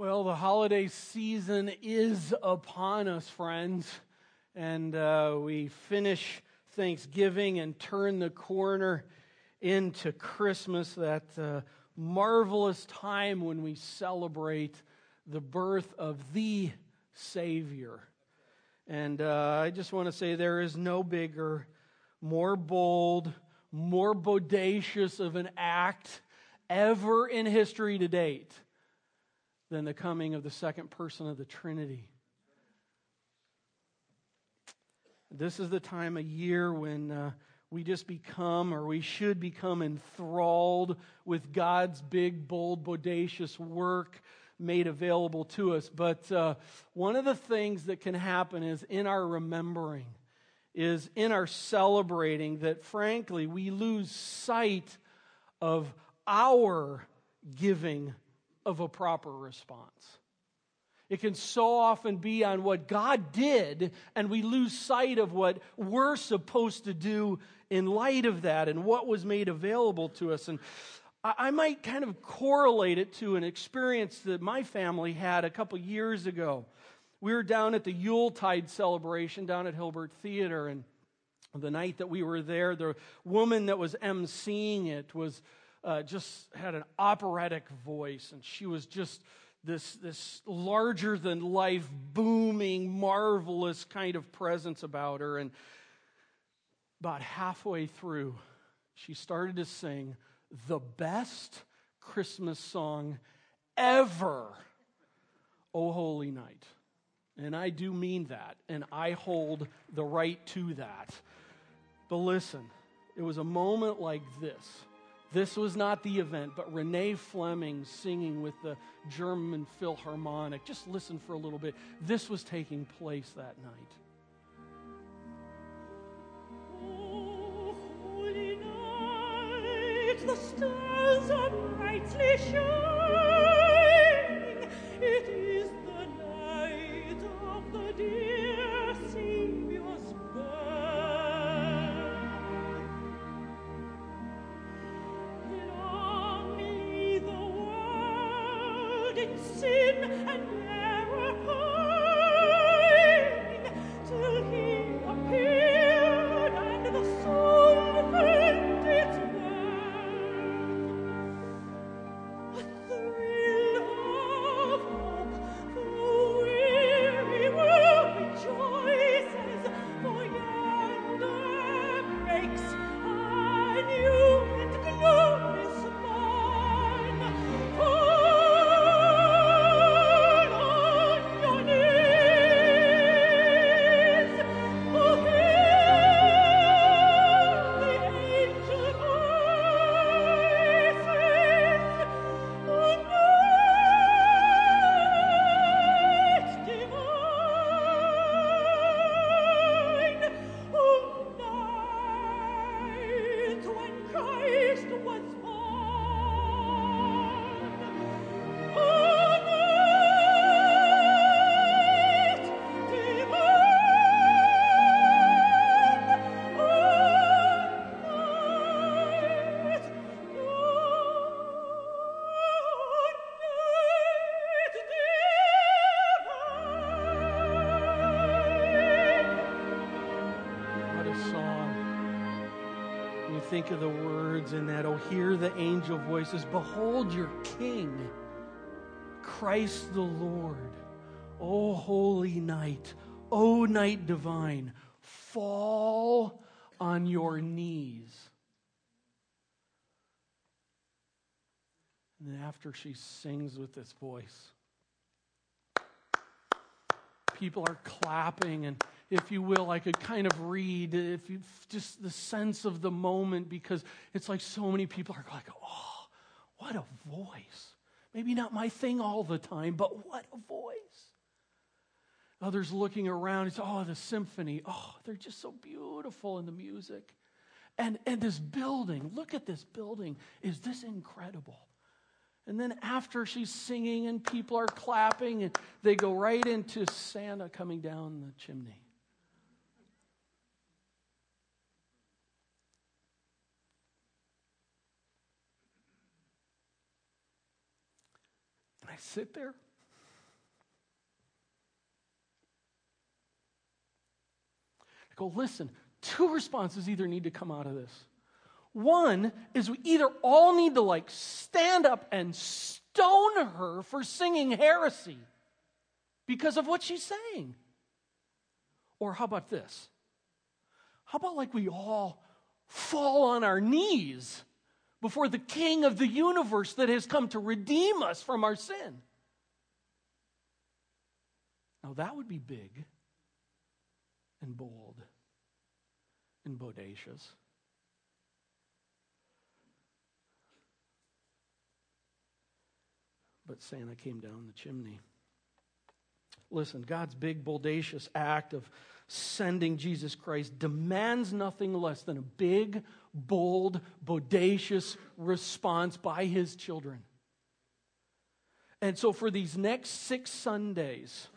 Well, the holiday season is upon us, friends. And uh, we finish Thanksgiving and turn the corner into Christmas, that uh, marvelous time when we celebrate the birth of the Savior. And uh, I just want to say there is no bigger, more bold, more bodacious of an act ever in history to date than the coming of the second person of the Trinity. This is the time of year when uh, we just become, or we should become, enthralled with God's big, bold, bodacious work made available to us. But uh, one of the things that can happen is in our remembering, is in our celebrating, that frankly, we lose sight of our giving of a proper response. It can so often be on what God did, and we lose sight of what we're supposed to do in light of that and what was made available to us. And I might kind of correlate it to an experience that my family had a couple years ago. We were down at the Yuletide celebration down at Hilbert Theater, and the night that we were there, the woman that was emceeing it was uh, just had an operatic voice, and she was just this, this larger than life, booming, marvelous kind of presence about her. And about halfway through, she started to sing the best Christmas song ever, O Holy Night. And I do mean that, and I hold the right to that. But listen, it was a moment like this this was not the event, but Renee Fleming singing with the German Philharmonic. Just listen for a little bit. This was taking place that night. Oh, holy night, the stars are brightly shining. It is the night of the dear Savior's sin and think of the words in that, oh, hear the angel voices, behold your king, Christ the Lord. O holy night, O night divine, fall on your knees. And then after she sings with this voice, people are clapping and if you will i could kind of read if you just the sense of the moment because it's like so many people are like oh what a voice. Maybe not my thing all the time but what a voice. Others looking around it's oh the symphony. Oh they're just so beautiful in the music. And and this building look at this building is this incredible and then after she's singing and people are clapping, and they go right into Santa coming down the chimney. And I sit there. I go, listen, two responses either need to come out of this. One is we either all need to like stand up and stone her for singing heresy because of what she's saying. Or how about this? How about like we all fall on our knees before the King of the universe that has come to redeem us from our sin? Now that would be big and bold and bodacious. But Santa came down the chimney. Listen, God's big, boldacious act of sending Jesus Christ demands nothing less than a big, bold, bodacious response by his children. And so, for these next six Sundays,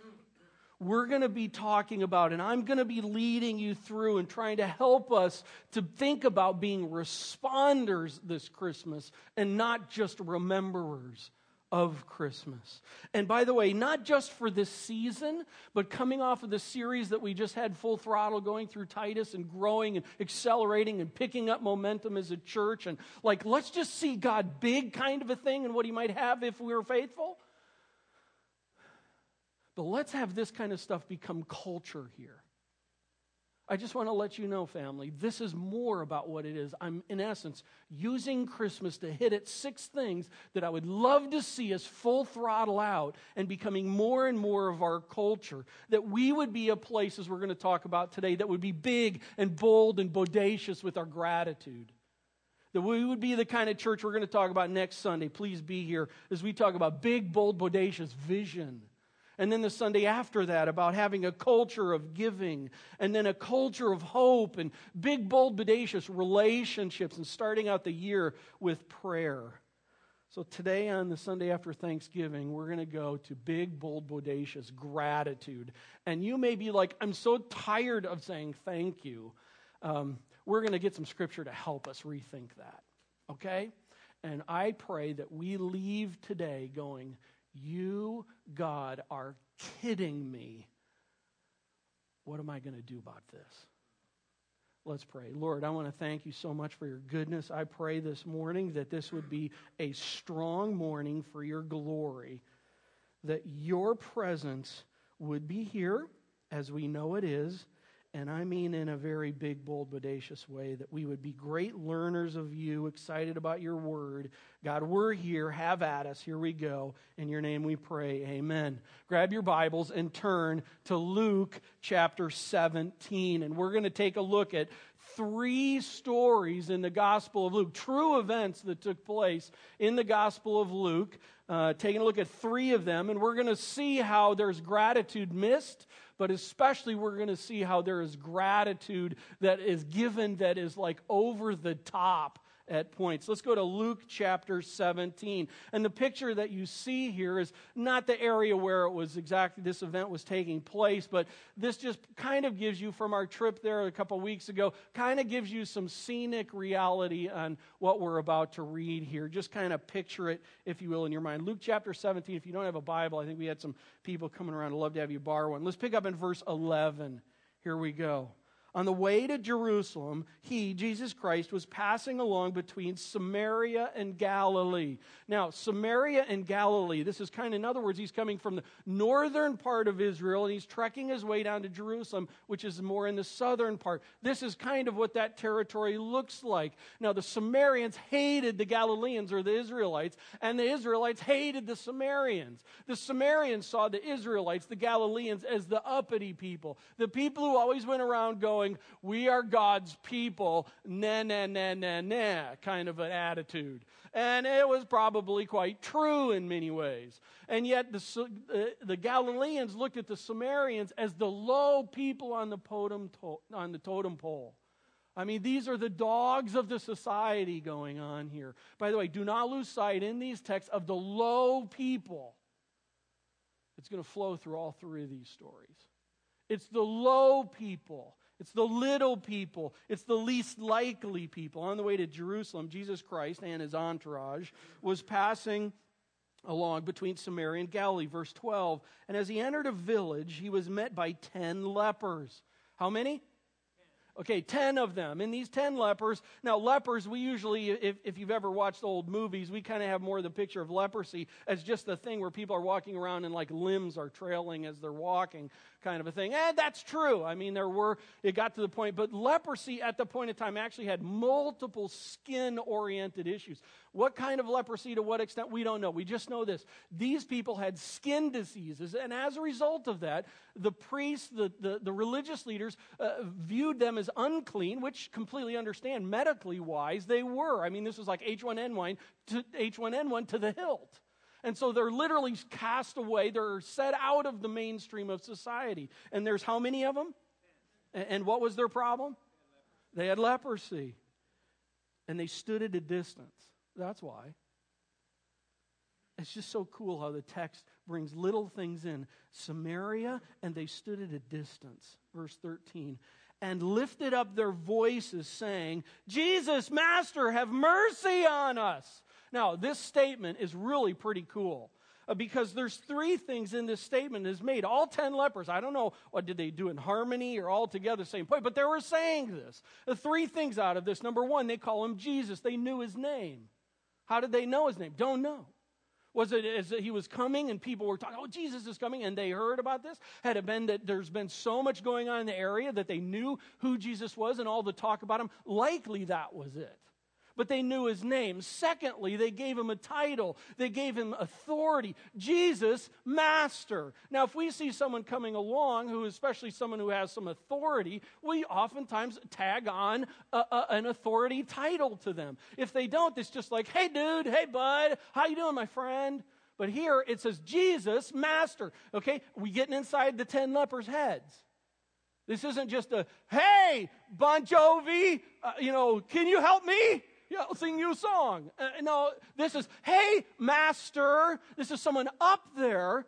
we're going to be talking about, and I'm going to be leading you through and trying to help us to think about being responders this Christmas and not just rememberers of Christmas. And by the way, not just for this season, but coming off of the series that we just had full throttle going through Titus and growing and accelerating and picking up momentum as a church. And like, let's just see God big kind of a thing and what He might have if we were faithful. But let's have this kind of stuff become culture here. I just want to let you know, family, this is more about what it is. I'm, in essence, using Christmas to hit at six things that I would love to see us full throttle out and becoming more and more of our culture. That we would be a place, as we're going to talk about today, that would be big and bold and bodacious with our gratitude. That we would be the kind of church we're going to talk about next Sunday. Please be here as we talk about big, bold, bodacious vision and then the Sunday after that about having a culture of giving, and then a culture of hope, and big, bold, bodacious relationships, and starting out the year with prayer. So today, on the Sunday after Thanksgiving, we're going to go to big, bold, bodacious gratitude. And you may be like, I'm so tired of saying thank you. Um, we're going to get some scripture to help us rethink that. Okay? And I pray that we leave today going, you, God, are kidding me. What am I going to do about this? Let's pray. Lord, I want to thank you so much for your goodness. I pray this morning that this would be a strong morning for your glory, that your presence would be here as we know it is and I mean in a very big, bold, bodacious way, that we would be great learners of you, excited about your word. God, we're here. Have at us. Here we go. In your name we pray. Amen. Grab your Bibles and turn to Luke chapter 17. And we're going to take a look at three stories in the Gospel of Luke, true events that took place in the Gospel of Luke. Uh, taking a look at three of them, and we're going to see how there's gratitude missed but especially we're going to see how there is gratitude that is given that is like over the top at points. Let's go to Luke chapter 17. And the picture that you see here is not the area where it was exactly this event was taking place, but this just kind of gives you from our trip there a couple weeks ago, kind of gives you some scenic reality on what we're about to read here. Just kind of picture it, if you will, in your mind. Luke chapter 17, if you don't have a Bible, I think we had some people coming around. I'd love to have you borrow one. Let's pick up in verse 11. Here we go. On the way to Jerusalem, he, Jesus Christ, was passing along between Samaria and Galilee. Now, Samaria and Galilee, this is kind of, in other words, he's coming from the northern part of Israel and he's trekking his way down to Jerusalem, which is more in the southern part. This is kind of what that territory looks like. Now, the Samaritans hated the Galileans or the Israelites, and the Israelites hated the Samaritans. The Samaritans saw the Israelites, the Galileans, as the uppity people, the people who always went around going, we are God's people, na, na, na, na, na, kind of an attitude. And it was probably quite true in many ways. And yet the, uh, the Galileans looked at the Samaritans as the low people on the, totem, on the totem pole. I mean, these are the dogs of the society going on here. By the way, do not lose sight in these texts of the low people. It's going to flow through all three of these stories. It's the low people it's the little people. It's the least likely people. On the way to Jerusalem, Jesus Christ and his entourage was passing along between Samaria and Galilee. Verse 12. And as he entered a village, he was met by ten lepers. How many? Okay, 10 of them. And these 10 lepers, now lepers, we usually, if, if you've ever watched old movies, we kind of have more of the picture of leprosy as just the thing where people are walking around and like limbs are trailing as they're walking, kind of a thing. And that's true. I mean, there were, it got to the point, but leprosy at the point in time actually had multiple skin oriented issues. What kind of leprosy to what extent, we don't know. We just know this. These people had skin diseases, and as a result of that, the priests, the, the, the religious leaders, uh, viewed them as unclean, which completely understand medically wise they were. I mean, this was like H1N1 to, H1N1 to the hilt. And so they're literally cast away. They're set out of the mainstream of society. And there's how many of them? And what was their problem? They had leprosy. And they stood at a distance. That's why. It's just so cool how the text brings little things in. Samaria, and they stood at a distance. Verse 13. And lifted up their voices, saying, Jesus, Master, have mercy on us. Now, this statement is really pretty cool uh, because there's three things in this statement is made. All ten lepers, I don't know what did they do in harmony or all together same point, but they were saying this. The three things out of this. Number one, they call him Jesus. They knew his name. How did they know his name? Don't know. Was it as he was coming and people were talking, oh, Jesus is coming, and they heard about this? Had it been that there's been so much going on in the area that they knew who Jesus was and all the talk about him? Likely that was it but they knew his name. Secondly, they gave him a title, they gave him authority Jesus, Master. Now, if we see someone coming along, who, especially someone who has some authority, we oftentimes tag on a, a, an authority title to them. If they don't, it's just like, hey, dude, hey, bud, how you doing, my friend? But here it says Jesus, Master. Okay, we getting inside the ten lepers' heads. This isn't just a, hey, Bon Jovi, uh, you know, can you help me? Yeah, I'll sing you a song. Uh, no, this is, hey, master. This is someone up there.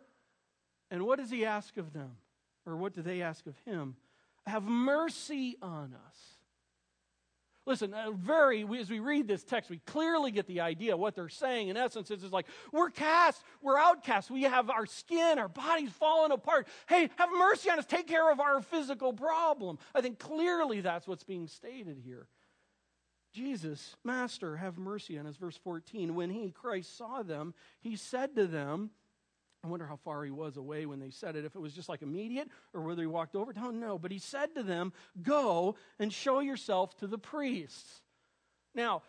And what does he ask of them? Or what do they ask of him? Have mercy on us. Listen, uh, very, as we read this text, we clearly get the idea. What they're saying, in essence, is like, we're cast, we're outcast, we have our skin, our bodies falling apart. Hey, have mercy on us, take care of our physical problem. I think clearly that's what's being stated here. Jesus, Master, have mercy on us. Verse 14. When he, Christ, saw them, he said to them, I wonder how far he was away when they said it, if it was just like immediate or whether he walked over. Don't know. But he said to them, Go and show yourself to the priests. Now,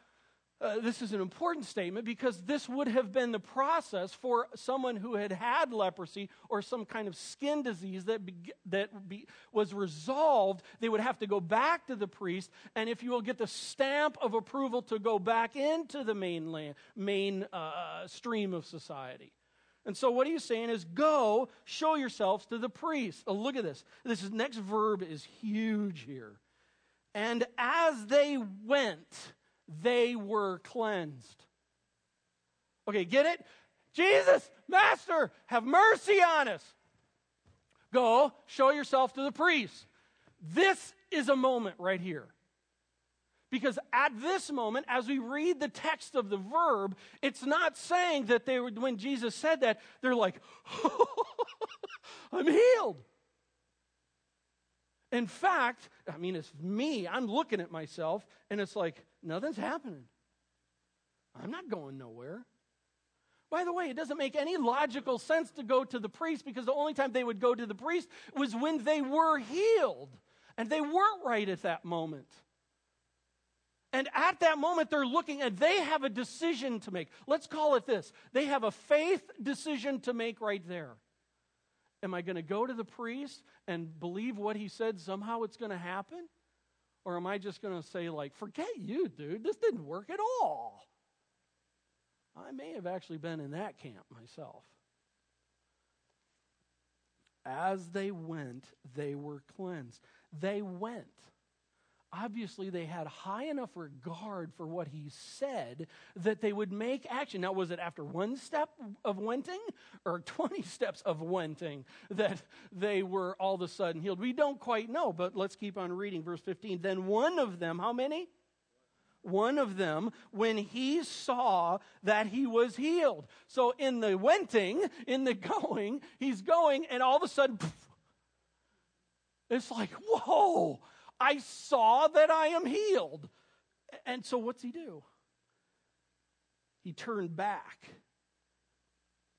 uh, this is an important statement because this would have been the process for someone who had had leprosy or some kind of skin disease that, be, that be, was resolved. They would have to go back to the priest, and if you will get the stamp of approval to go back into the mainland, main uh, stream of society. And so, what he's saying is, go show yourselves to the priest. Oh, look at this. This is, next verb is huge here. And as they went, they were cleansed. Okay, get it? Jesus, Master, have mercy on us. Go, show yourself to the priest. This is a moment right here. Because at this moment, as we read the text of the verb, it's not saying that they were, when Jesus said that, they're like, I'm healed. In fact, I mean, it's me. I'm looking at myself, and it's like, nothing's happening. I'm not going nowhere. By the way, it doesn't make any logical sense to go to the priest because the only time they would go to the priest was when they were healed. And they weren't right at that moment. And at that moment, they're looking and they have a decision to make. Let's call it this they have a faith decision to make right there. Am I going to go to the priest and believe what he said somehow it's going to happen? Or am I just going to say, like, forget you, dude, this didn't work at all? I may have actually been in that camp myself. As they went, they were cleansed. They went obviously they had high enough regard for what he said that they would make action. Now, was it after one step of wenting or 20 steps of wenting that they were all of a sudden healed? We don't quite know, but let's keep on reading. Verse 15. Then one of them, how many? One of them, when he saw that he was healed. So in the wenting, in the going, he's going, and all of a sudden, it's like, whoa I saw that I am healed. And so what's he do? He turned back,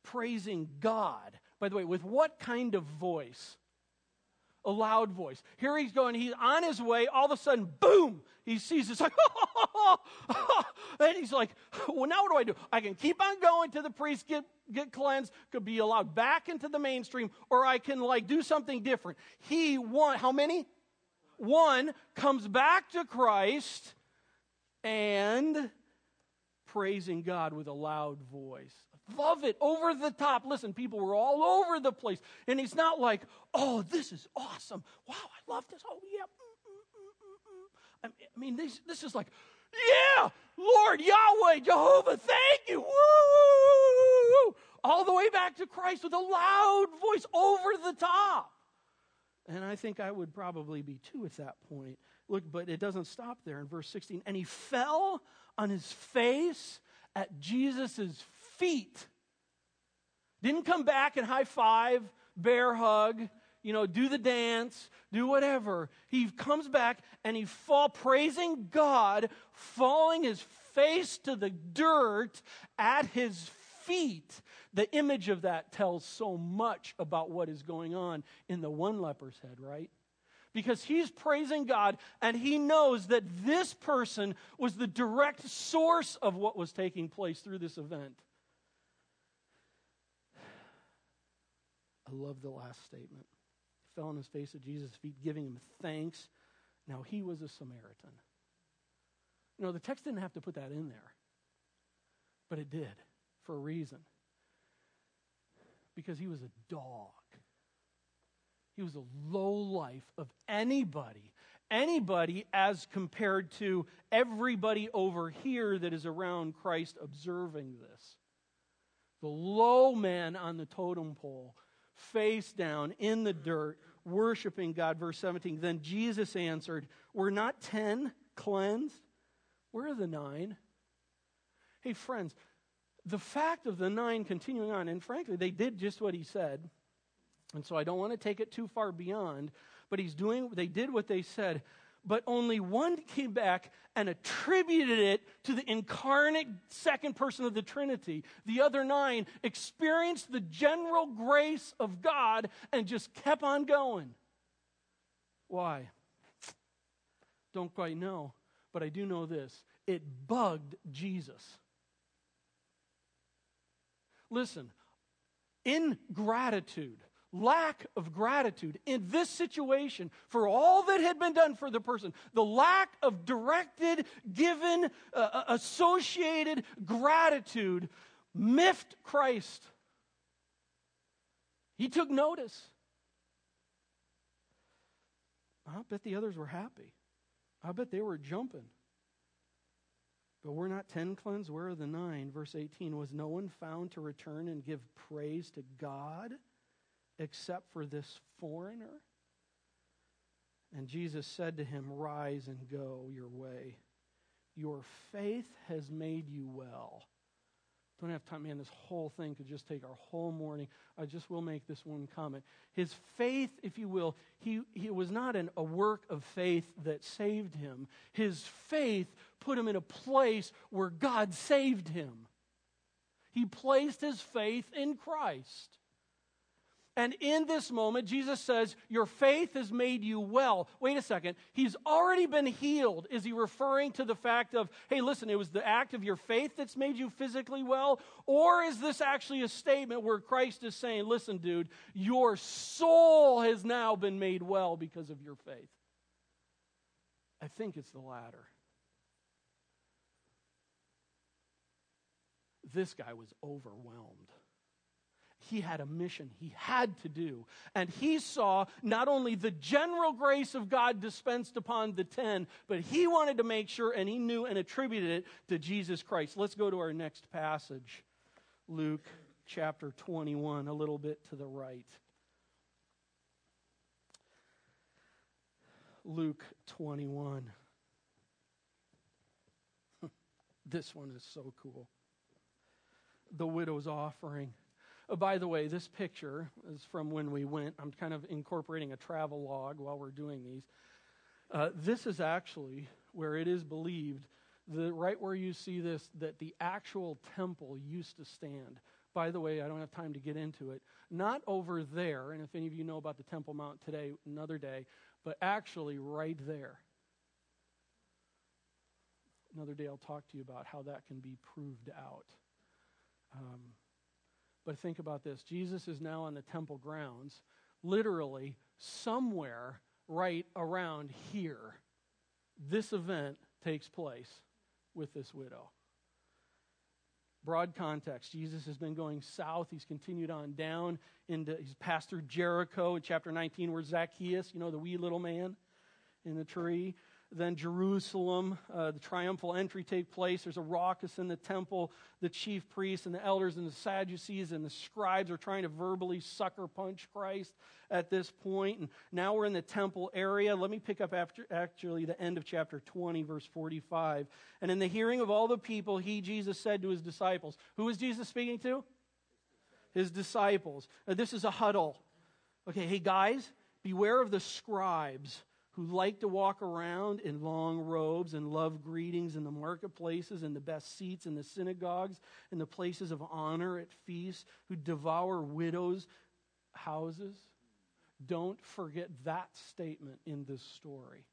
praising God. By the way, with what kind of voice? A loud voice. Here he's going, he's on his way. All of a sudden, boom, he sees this like, and he's like, well, now what do I do? I can keep on going to the priest, get, get cleansed, could be allowed back into the mainstream, or I can like do something different. He one, how many? One comes back to Christ and praising God with a loud voice. Love it, over the top. Listen, people were all over the place. And he's not like, oh, this is awesome. Wow, I love this. Oh, yeah. Mm, mm, mm, I mean, this, this is like, yeah, Lord Yahweh, Jehovah, thank you. Woo! All the way back to Christ with a loud voice over the top. And I think I would probably be too at that point. Look, but it doesn't stop there in verse 16. And he fell on his face at Jesus' feet. Didn't come back and high five, bear hug, you know, do the dance, do whatever. He comes back and he fall praising God, falling his face to the dirt at his feet. The image of that tells so much about what is going on in the one leper's head, right? Because he's praising God and he knows that this person was the direct source of what was taking place through this event. I love the last statement. He fell on his face at Jesus' feet, giving him thanks. Now, he was a Samaritan. You know, the text didn't have to put that in there, but it did for a reason. Because he was a dog. He was a low life of anybody, anybody as compared to everybody over here that is around Christ observing this. The low man on the totem pole face down in the dirt, worshiping God. Verse 17. Then Jesus answered, Were not ten cleansed? Where are the nine? Hey, friends, the fact of the nine continuing on, and frankly, they did just what he said. And so I don't want to take it too far beyond, but he's doing, they did what they said but only one came back and attributed it to the incarnate second person of the Trinity. The other nine experienced the general grace of God and just kept on going. Why? Don't quite know, but I do know this it bugged Jesus. Listen, ingratitude lack of gratitude in this situation for all that had been done for the person, the lack of directed, given, uh, uh, associated gratitude miffed Christ. He took notice. I bet the others were happy. I bet they were jumping. But we're not ten cleansed, where are the nine? Verse 18 Was no one found to return and give praise to God? except for this foreigner? And Jesus said to him, Rise and go your way. Your faith has made you well. Don't have time, man. This whole thing could just take our whole morning. I just will make this one comment. His faith, if you will, he, he was not an, a work of faith that saved him. His faith put him in a place where God saved him. He placed his faith in Christ. And in this moment, Jesus says, Your faith has made you well. Wait a second. He's already been healed. Is he referring to the fact of, hey, listen, it was the act of your faith that's made you physically well? Or is this actually a statement where Christ is saying, listen, dude, your soul has now been made well because of your faith? I think it's the latter. This guy was overwhelmed he had a mission he had to do. And he saw not only the general grace of God dispensed upon the ten, but he wanted to make sure and he knew and attributed it to Jesus Christ. Let's go to our next passage Luke chapter 21, a little bit to the right. Luke 21. this one is so cool. The widow's offering. Oh, by the way, this picture is from when we went. I'm kind of incorporating a travel log while we're doing these. Uh, this is actually where it is believed, the, right where you see this, that the actual temple used to stand. By the way, I don't have time to get into it. Not over there, and if any of you know about the Temple Mount today, another day, but actually right there. Another day I'll talk to you about how that can be proved out. Um, but think about this Jesus is now on the temple grounds, literally somewhere right around here. This event takes place with this widow. Broad context. Jesus has been going south. He's continued on down into, he's passed through Jericho in chapter 19, where Zacchaeus, you know, the wee little man in the tree, then Jerusalem, uh, the triumphal entry take place. There's a raucous in the temple. The chief priests and the elders and the Sadducees and the scribes are trying to verbally sucker punch Christ at this point. And now we're in the temple area. Let me pick up after actually the end of chapter 20, verse 45. And in the hearing of all the people, he, Jesus, said to his disciples, Who is Jesus speaking to? His disciples. Now, this is a huddle. Okay, hey guys, beware of the scribes who like to walk around in long robes and love greetings in the marketplaces and the best seats in the synagogues and the places of honor at feasts, who devour widows' houses. Don't forget that statement in this story.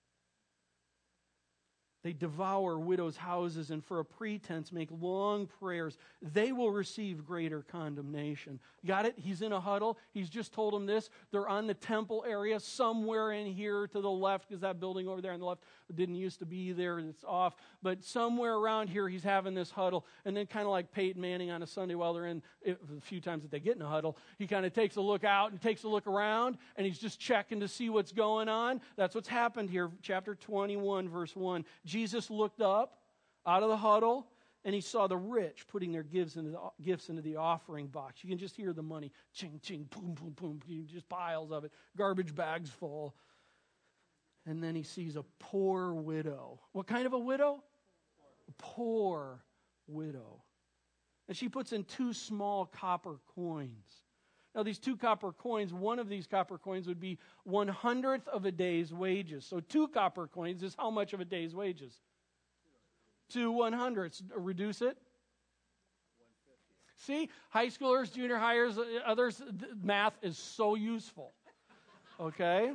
They devour widows' houses and for a pretense make long prayers. They will receive greater condemnation. Got it? He's in a huddle. He's just told them this. They're on the temple area somewhere in here to the left because that building over there on the left didn't used to be there. It's off. But somewhere around here, he's having this huddle. And then, kind of like Peyton Manning on a Sunday while they're in, a few times that they get in a huddle, he kind of takes a look out and takes a look around and he's just checking to see what's going on. That's what's happened here. Chapter 21, verse 1. Jesus looked up out of the huddle and he saw the rich putting their gifts into the, gifts into the offering box. You can just hear the money ching, ching, boom, boom, boom, just piles of it, garbage bags full. And then he sees a poor widow. What kind of a widow? A poor widow. And she puts in two small copper coins. Now, these two copper coins, one of these copper coins would be one hundredth of a day's wages. So, two copper coins is how much of a day's wages? Two one hundredths. Reduce it. See, high schoolers, junior hires, others, math is so useful. Okay?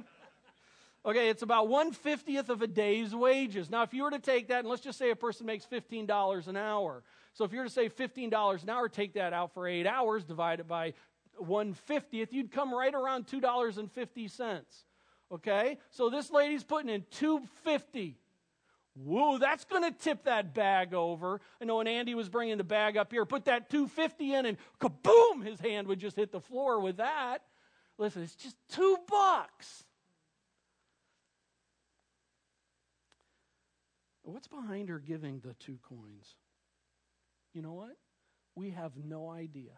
Okay, it's about one fiftieth of a day's wages. Now, if you were to take that, and let's just say a person makes $15 an hour. So if you were to say $15 an hour, take that out for eight hours, divide it by 150th, you'd come right around $2.50. Okay? So this lady's putting in 250. Whoa, that's going to tip that bag over. I know when Andy was bringing the bag up here, put that 250 in and kaboom, his hand would just hit the floor with that. Listen, it's just 2 bucks. What's behind her giving the two coins? You know what? We have no idea.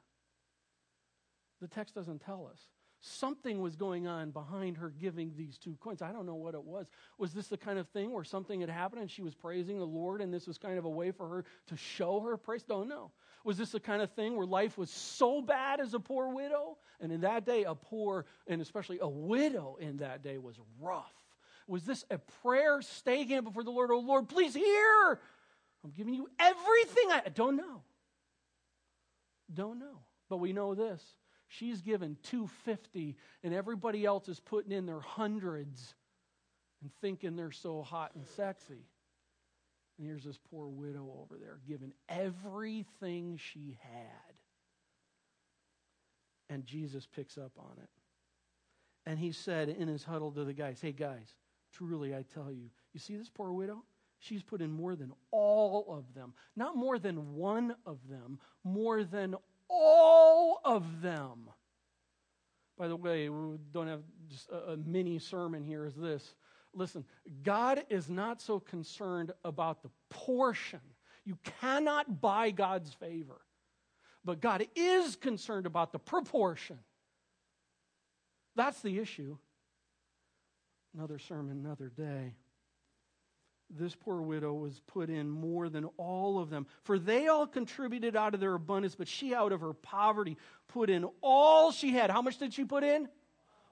The text doesn't tell us. Something was going on behind her giving these two coins. I don't know what it was. Was this the kind of thing where something had happened and she was praising the Lord and this was kind of a way for her to show her praise? Don't know. Was this the kind of thing where life was so bad as a poor widow? And in that day, a poor, and especially a widow in that day, was rough. Was this a prayer staying in before the Lord? Oh, Lord, please hear. I'm giving you everything I don't know. Don't know. But we know this She's given 250 and everybody else is putting in their hundreds and thinking they're so hot and sexy. And here's this poor widow over there giving everything she had. And Jesus picks up on it. And he said in his huddle to the guys, Hey, guys, truly I tell you, you see this poor widow? She's put in more than all of them. Not more than one of them, more than all of them. By the way, we don't have just a, a mini sermon here is this. Listen, God is not so concerned about the portion. You cannot buy God's favor. But God is concerned about the proportion. That's the issue. Another sermon, another day this poor widow was put in more than all of them. For they all contributed out of their abundance, but she, out of her poverty, put in all she had. How much did she put in?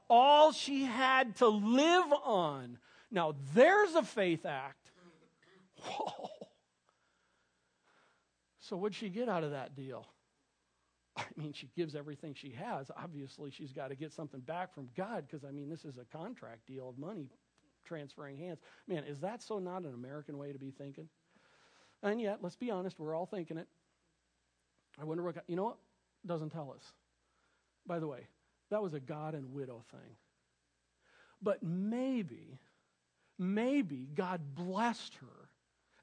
All she had to live on. Now, there's a faith act. Whoa. So, what'd she get out of that deal? I mean, she gives everything she has. Obviously, she's got to get something back from God because, I mean, this is a contract deal of money transferring hands. Man, is that so not an American way to be thinking? And yet, let's be honest, we're all thinking it. I wonder what God, you know what? Doesn't tell us. By the way, that was a God and widow thing. But maybe, maybe God blessed her.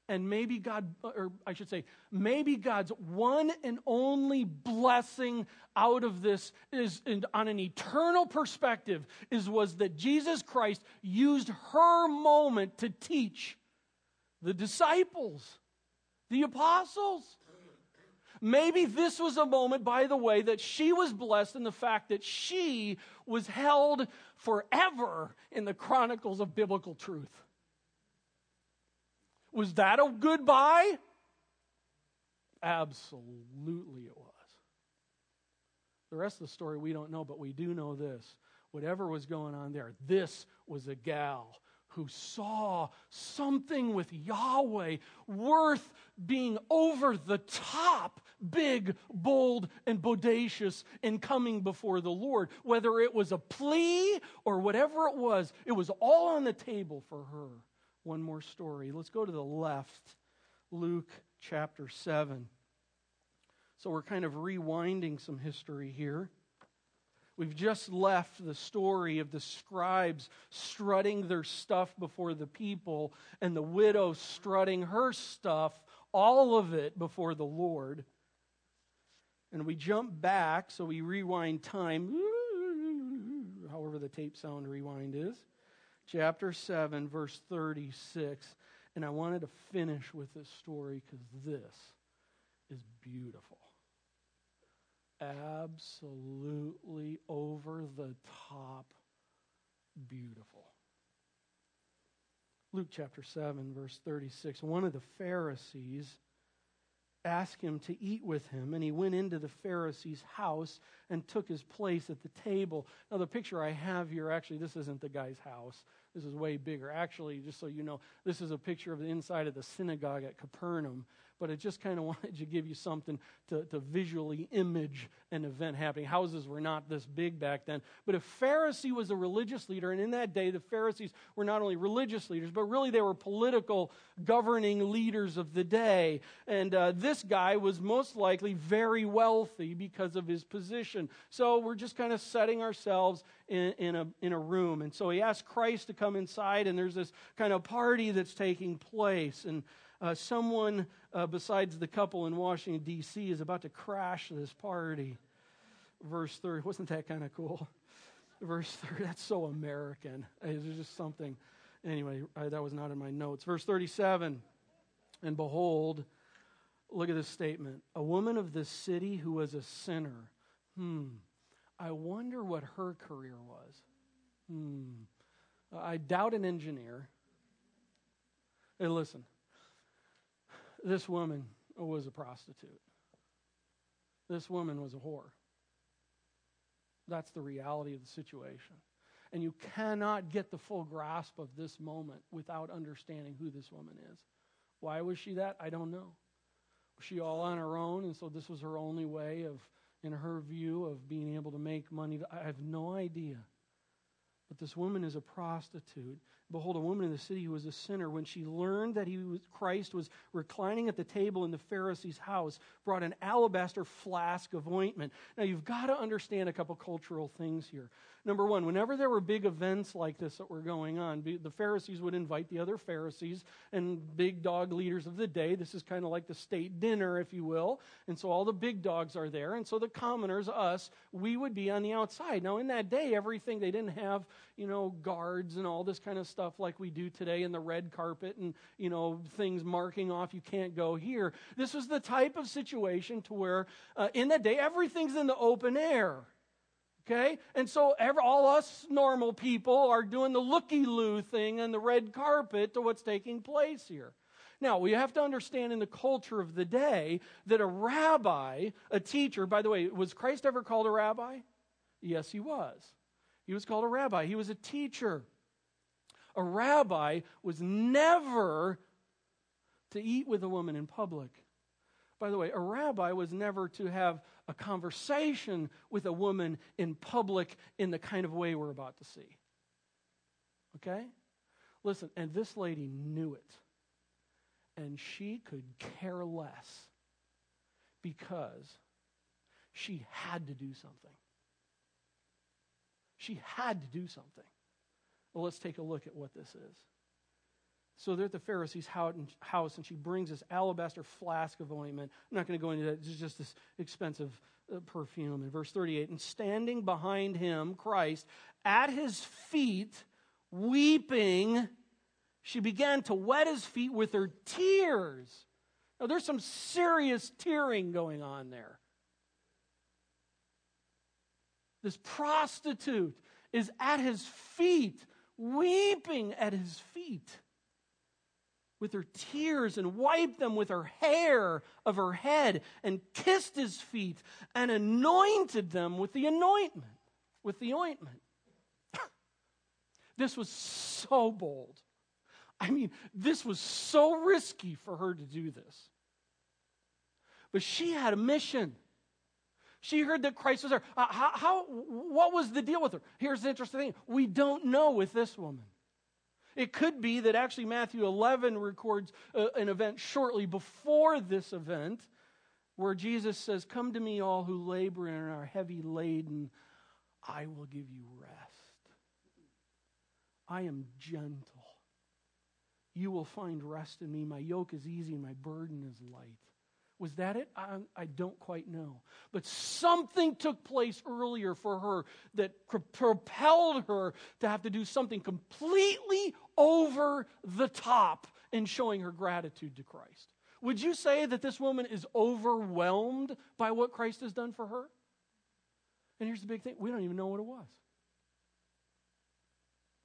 And maybe God, or I should say, maybe God's one and only blessing out of this is, on an eternal perspective, is was that Jesus Christ used her moment to teach the disciples, the apostles. Maybe this was a moment, by the way, that she was blessed in the fact that she was held forever in the chronicles of biblical truth. Was that a goodbye? Absolutely it was. The rest of the story we don't know, but we do know this. Whatever was going on there, this was a gal who saw something with Yahweh worth being over the top, big, bold, and bodacious in coming before the Lord. Whether it was a plea or whatever it was, it was all on the table for her. One more story. Let's go to the left, Luke chapter 7. So we're kind of rewinding some history here. We've just left the story of the scribes strutting their stuff before the people and the widow strutting her stuff, all of it before the Lord. And we jump back, so we rewind time, however the tape sound rewind is. Chapter 7, verse 36. And I wanted to finish with this story because this is beautiful absolutely over the top beautiful. Luke chapter 7, verse 36. One of the Pharisees asked him to eat with him, and he went into the Pharisee's house and took his place at the table. Now, the picture I have here actually, this isn't the guy's house. This is way bigger. Actually, just so you know, this is a picture of the inside of the synagogue at Capernaum but I just kind of wanted to give you something to, to visually image an event happening. Houses were not this big back then. But a Pharisee was a religious leader, and in that day, the Pharisees were not only religious leaders, but really they were political governing leaders of the day. And uh, this guy was most likely very wealthy because of his position. So we're just kind of setting ourselves in, in, a, in a room. And so he asked Christ to come inside, and there's this kind of party that's taking place. And uh, someone uh, besides the couple in Washington, D.C., is about to crash this party. Verse 30. Wasn't that kind of cool? Verse 30. That's so American. It's just something. Anyway, I, that was not in my notes. Verse 37. And behold, look at this statement a woman of this city who was a sinner. Hmm. I wonder what her career was. Hmm. I doubt an engineer. Hey, listen, this woman was a prostitute. This woman was a whore. That's the reality of the situation. And you cannot get the full grasp of this moment without understanding who this woman is. Why was she that? I don't know. Was she all on her own, and so this was her only way of, in her view, of being able to make money? I have no idea. But this woman is a prostitute. Behold, a woman in the city who was a sinner, when she learned that he was, Christ was reclining at the table in the Pharisee's house, brought an alabaster flask of ointment. Now, you've got to understand a couple cultural things here. Number one, whenever there were big events like this that were going on, the Pharisees would invite the other Pharisees and big dog leaders of the day. This is kind of like the state dinner, if you will. And so all the big dogs are there. And so the commoners, us, we would be on the outside. Now, in that day, everything, they didn't have, you know, guards and all this kind of stuff like we do today in the red carpet and, you know, things marking off you can't go here. This was the type of situation to where uh, in that day, everything's in the open air. Okay? And so all us normal people are doing the looky loo thing on the red carpet to what's taking place here. Now, we have to understand in the culture of the day that a rabbi, a teacher, by the way, was Christ ever called a rabbi? Yes, he was. He was called a rabbi. He was a teacher. a rabbi was never to eat with a woman in public. By the way, a rabbi was never to have a conversation with a woman in public in the kind of way we're about to see. Okay? Listen, and this lady knew it. And she could care less because she had to do something. She had to do something. Well, let's take a look at what this is. So they're at the Pharisee's house, and she brings this alabaster flask of ointment. I'm not going to go into that. It's just this expensive uh, perfume. In verse 38, and standing behind him, Christ, at his feet, weeping, she began to wet his feet with her tears. Now, there's some serious tearing going on there. This prostitute is at his feet, weeping at his feet with her tears and wiped them with her hair of her head and kissed his feet and anointed them with the anointment with the ointment. This was so bold. I mean this was so risky for her to do this. But she had a mission she heard that Christ was there. Uh, how, how, what was the deal with her? Here's the interesting thing we don't know with this woman. It could be that actually Matthew 11 records uh, an event shortly before this event where Jesus says, Come to me, all who labor and are heavy laden, I will give you rest. I am gentle. You will find rest in me. My yoke is easy and my burden is light. Was that it? I, I, don't quite know. But something took place earlier for her that propelled her to have to do something completely over the top in showing her gratitude to Christ. Would you say that this woman is overwhelmed by what Christ has done for her? And here's the big thing we don't even know what it was.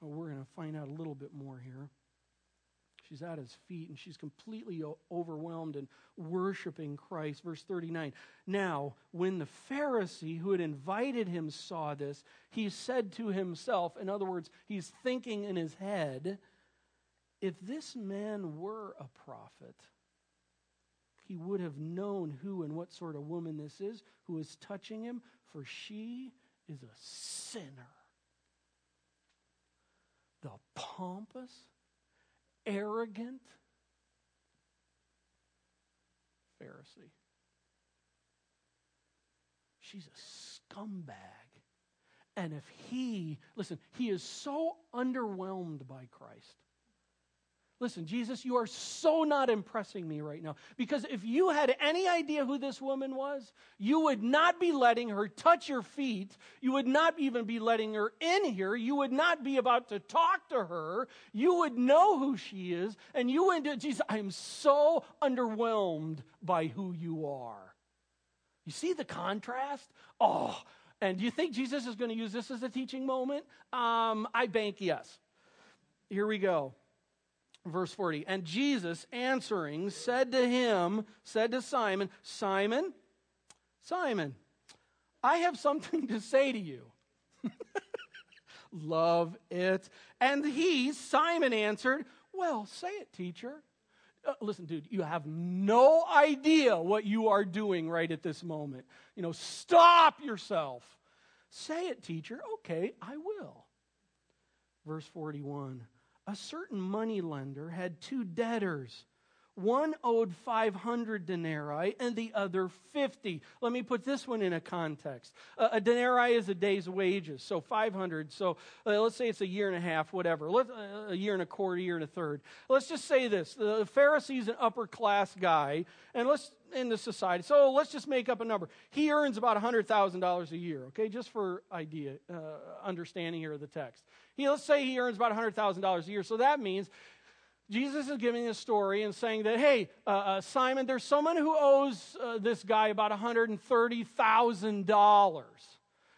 Well, we're going to find out a little bit more here. She's at his feet and she's completely overwhelmed and worshiping Christ. Verse 39. Now, when the Pharisee who had invited him saw this, he said to himself, in other words, he's thinking in his head, if this man were a prophet, he would have known who and what sort of woman this is who is touching him, for she is a sinner. The pompous, arrogant Pharisee. She's a scumbag. And if he, listen, he is so underwhelmed by Christ Listen, Jesus, you are so not impressing me right now. Because if you had any idea who this woman was, you would not be letting her touch your feet. You would not even be letting her in here. You would not be about to talk to her. You would know who she is. And you would, Jesus, I am so underwhelmed by who you are. You see the contrast? Oh, and do you think Jesus is going to use this as a teaching moment? Um, I bank yes. Here we go. Verse 40. And Jesus answering said to him, said to Simon, Simon, Simon, I have something to say to you. Love it. And he, Simon, answered, Well, say it, teacher. Uh, listen, dude, you have no idea what you are doing right at this moment. You know, stop yourself. Say it, teacher. Okay, I will. Verse 41 a certain money lender had two debtors. One owed 500 denarii and the other 50. Let me put this one in a context. a denarii is a day's wages, so 500. So uh, let's say it's a year and a half, whatever. Let, uh, a year and a quarter, a year and a third. Let's just say this the Pharisee's an upper class guy, and let's in the society. So let's just make up a number. He earns about $100,000 a year, okay, just for idea, uh, understanding here of the text. Let's say he earns about $100,000 a year. So that means Jesus is giving a story and saying that, hey, uh, uh, Simon, there's someone who owes uh, this guy about $130,000.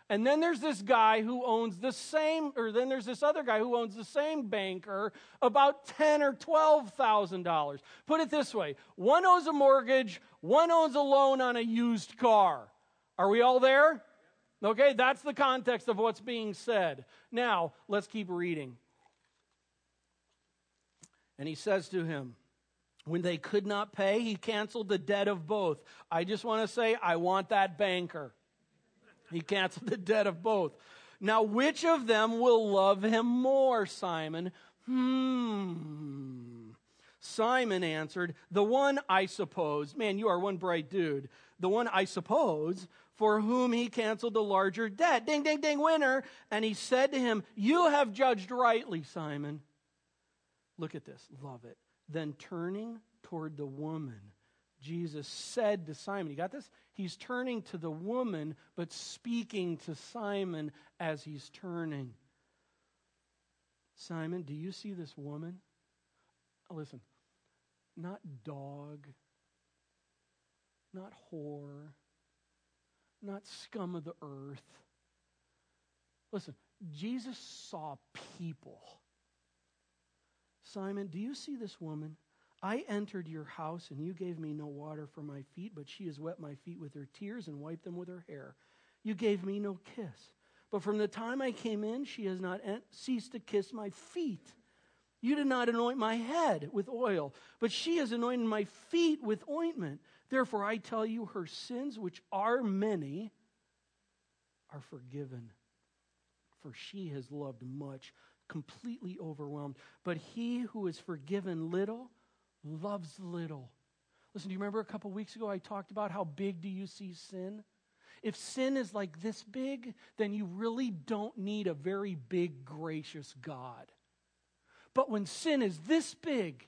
And then there's this guy who owns the same, or then there's this other guy who owns the same banker about ten or twelve thousand dollars. Put it this way: one owes a mortgage, one owns a loan on a used car. Are we all there? Okay, that's the context of what's being said. Now let's keep reading. And he says to him, when they could not pay, he canceled the debt of both. I just want to say, I want that banker. He canceled the debt of both. Now, which of them will love him more, Simon? Hmm. Simon answered, The one I suppose. Man, you are one bright dude. The one I suppose for whom he canceled the larger debt. Ding, ding, ding, winner. And he said to him, You have judged rightly, Simon. Look at this. Love it. Then turning toward the woman, Jesus said to Simon, You got this? He's turning to the woman, but speaking to Simon as he's turning. Simon, do you see this woman? listen, not dog, not whore, not scum of the earth. Listen, Jesus saw people. Simon, do you see this woman? I entered your house, and you gave me no water for my feet, but she has wet my feet with her tears and wiped them with her hair. You gave me no kiss. But from the time I came in, she has not ceased to kiss my feet. You did not anoint my head with oil, but she has anointed my feet with ointment. Therefore, I tell you, her sins, which are many, are forgiven. For she has loved much, completely overwhelmed. But he who is forgiven little, loves little. Listen, do you remember a couple weeks ago I talked about how big do you see sin? If sin is like this big, then you really don't need a very big, gracious God. But when sin is this big,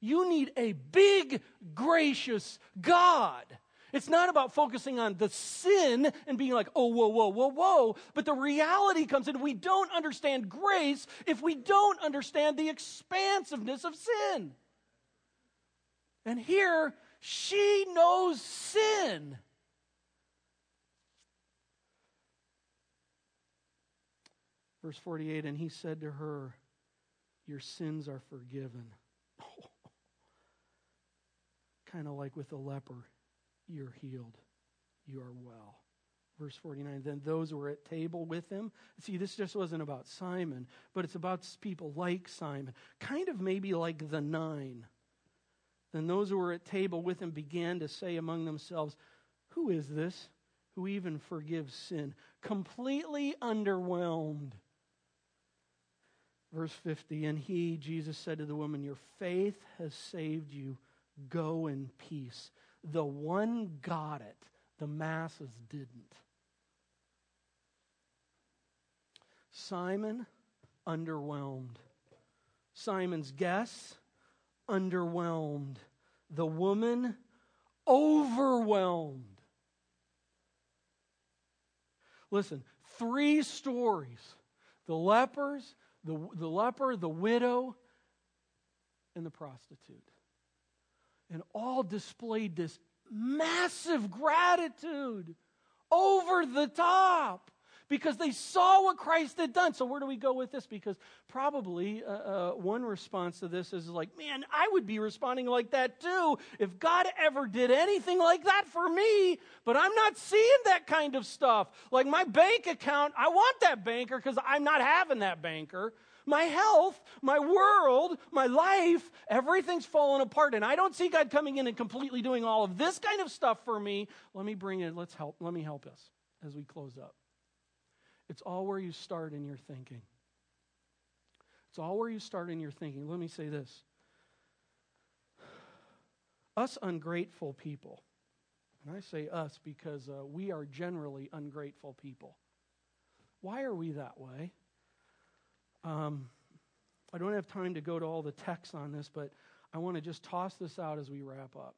you need a big, gracious God. It's not about focusing on the sin and being like, oh, whoa, whoa, whoa, whoa. But the reality comes in we don't understand grace if we don't understand the expansiveness of sin. And here, she knows sin. Verse 48 And he said to her, Your sins are forgiven. Oh. Kind of like with the leper, you're healed, you are well. Verse 49 Then those who were at table with him. See, this just wasn't about Simon, but it's about people like Simon, kind of maybe like the nine then those who were at table with him began to say among themselves, Who is this who even forgives sin? Completely underwhelmed. Verse 50 And he, Jesus, said to the woman, Your faith has saved you. Go in peace. The one got it, the masses didn't. Simon, underwhelmed. Simon's guess, underwhelmed. The woman, overwhelmed. Listen, three stories the lepers, the, the leper, the widow, and the prostitute. And all displayed this massive gratitude over the top because they saw what Christ had done. So, where do we go with this? Because probably uh, uh, one response to this is like, man, I would be responding like that too if God ever did anything like that for me, but I'm not seeing that kind of stuff. Like my bank account, I want that banker because I'm not having that banker. My health, my world, my life, everything's fallen apart. And I don't see God coming in and completely doing all of this kind of stuff for me. Let me bring it, let's help, let me help us as we close up. It's all where you start in your thinking. It's all where you start in your thinking. Let me say this. Us ungrateful people, and I say us because uh, we are generally ungrateful people. Why are we that way? Um, I don't have time to go to all the texts on this, but I want to just toss this out as we wrap up.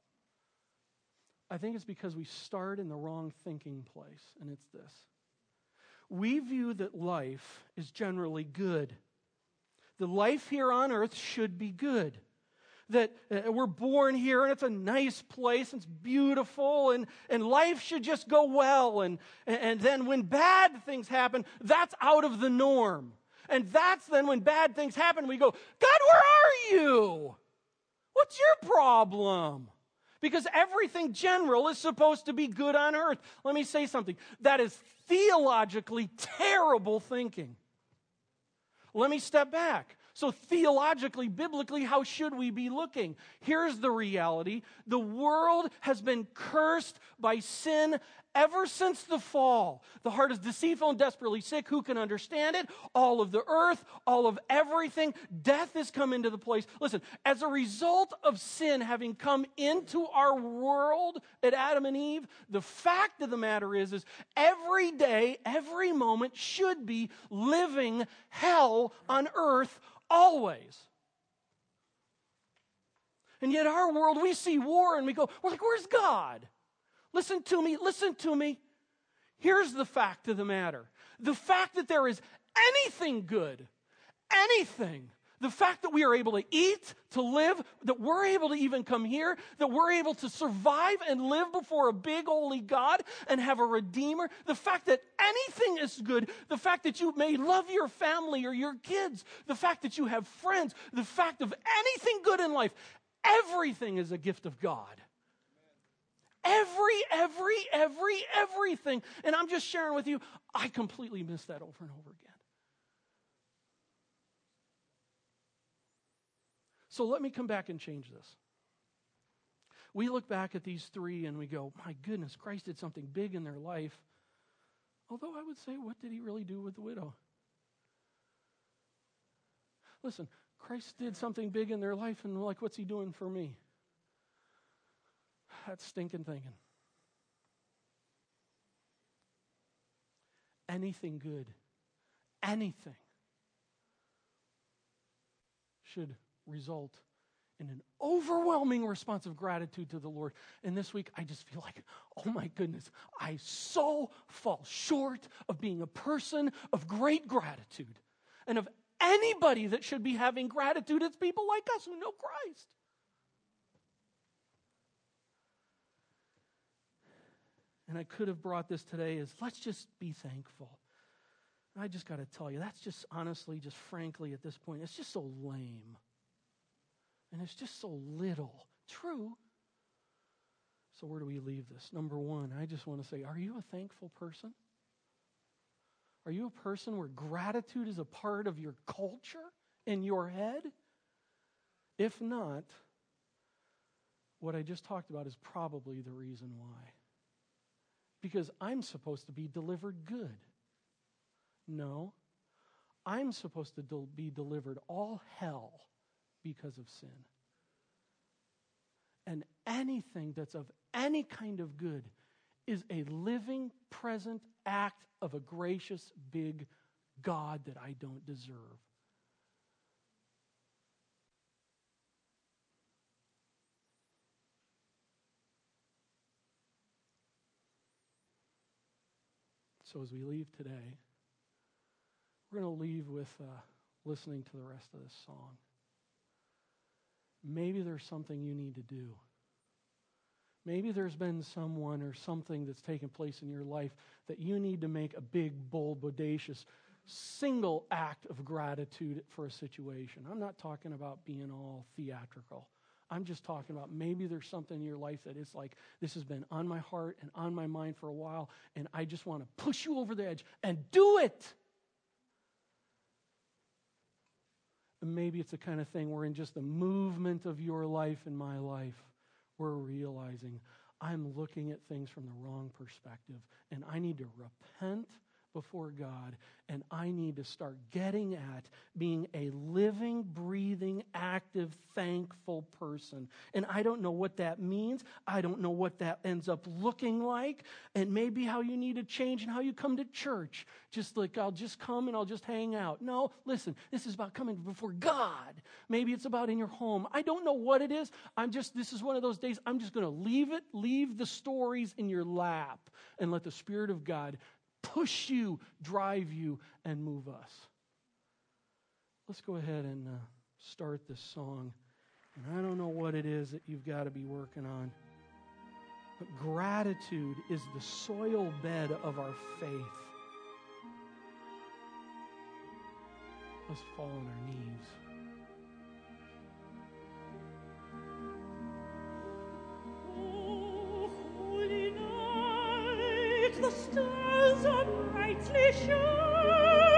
I think it's because we start in the wrong thinking place, and it's this we view that life is generally good. The life here on earth should be good. That uh, we're born here and it's a nice place, and it's beautiful, and, and life should just go well. And, and then when bad things happen, that's out of the norm. And that's then when bad things happen, we go, God, where are you? What's your problem? Because everything general is supposed to be good on earth. Let me say something. That is theologically terrible thinking. Let me step back. So, theologically, biblically, how should we be looking? Here's the reality the world has been cursed by sin ever since the fall. The heart is deceitful and desperately sick. Who can understand it? All of the earth, all of everything. Death has come into the place. Listen, as a result of sin having come into our world at Adam and Eve, the fact of the matter is, is every day, every moment should be living hell on earth always. And yet, our world, we see war and we go, we're like, where's God? Listen to me, listen to me. Here's the fact of the matter the fact that there is anything good, anything, the fact that we are able to eat, to live, that we're able to even come here, that we're able to survive and live before a big holy God and have a redeemer, the fact that anything is good, the fact that you may love your family or your kids, the fact that you have friends, the fact of anything good in life, everything is a gift of God. Every, every, every, everything. And I'm just sharing with you, I completely miss that over and over again. So let me come back and change this. We look back at these three and we go, my goodness, Christ did something big in their life. Although I would say, what did he really do with the widow? Listen, Christ did something big in their life, and like, what's he doing for me? That's stinking thinking. Anything good, anything should result in an overwhelming response of gratitude to the Lord. And this week, I just feel like, oh my goodness, I so fall short of being a person of great gratitude and of anybody that should be having gratitude. It's people like us who know Christ. And I could have brought this today is let's just be thankful. And I just got to tell you, that's just honestly, just frankly, at this point, it's just so lame. And it's just so little. True. So, where do we leave this? Number one, I just want to say, are you a thankful person? Are you a person where gratitude is a part of your culture in your head? If not, what I just talked about is probably the reason why. Because I'm supposed to be delivered good. No, I'm supposed to be delivered all hell because of sin. And anything that's of any kind of good is a living, present act of a gracious, big God that I don't deserve. So as we leave today, we're going to leave with uh, listening to the rest of this song. Maybe there's something you need to do. Maybe there's been someone or something that's taken place in your life that you need to make a big, bold, bodacious, single act of gratitude for a situation. I'm not talking about being all theatrical. I'm just talking about maybe there's something in your life that it's like, this has been on my heart and on my mind for a while, and I just want to push you over the edge and do it. And maybe it's the kind of thing where, in just the movement of your life and my life, we're realizing I'm looking at things from the wrong perspective, and I need to repent before God, and I need to start getting at being a living, breathing, active, thankful person. And I don't know what that means. I don't know what that ends up looking like, and maybe how you need to change and how you come to church. Just like I'll just come and I'll just hang out. No, listen, this is about coming before God. Maybe it's about in your home. I don't know what it is. I'm just, this is one of those days, I'm just going to leave it, leave the stories in your lap, and let the Spirit of God push you, drive you, and move us. Let's go ahead and uh, start this song. And I don't know what it is that you've got to be working on. But gratitude is the soil bed of our faith. Let's fall on our knees. The stars are brightly shining.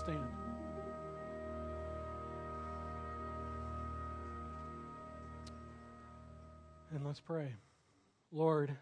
Stand. And let's pray. Lord,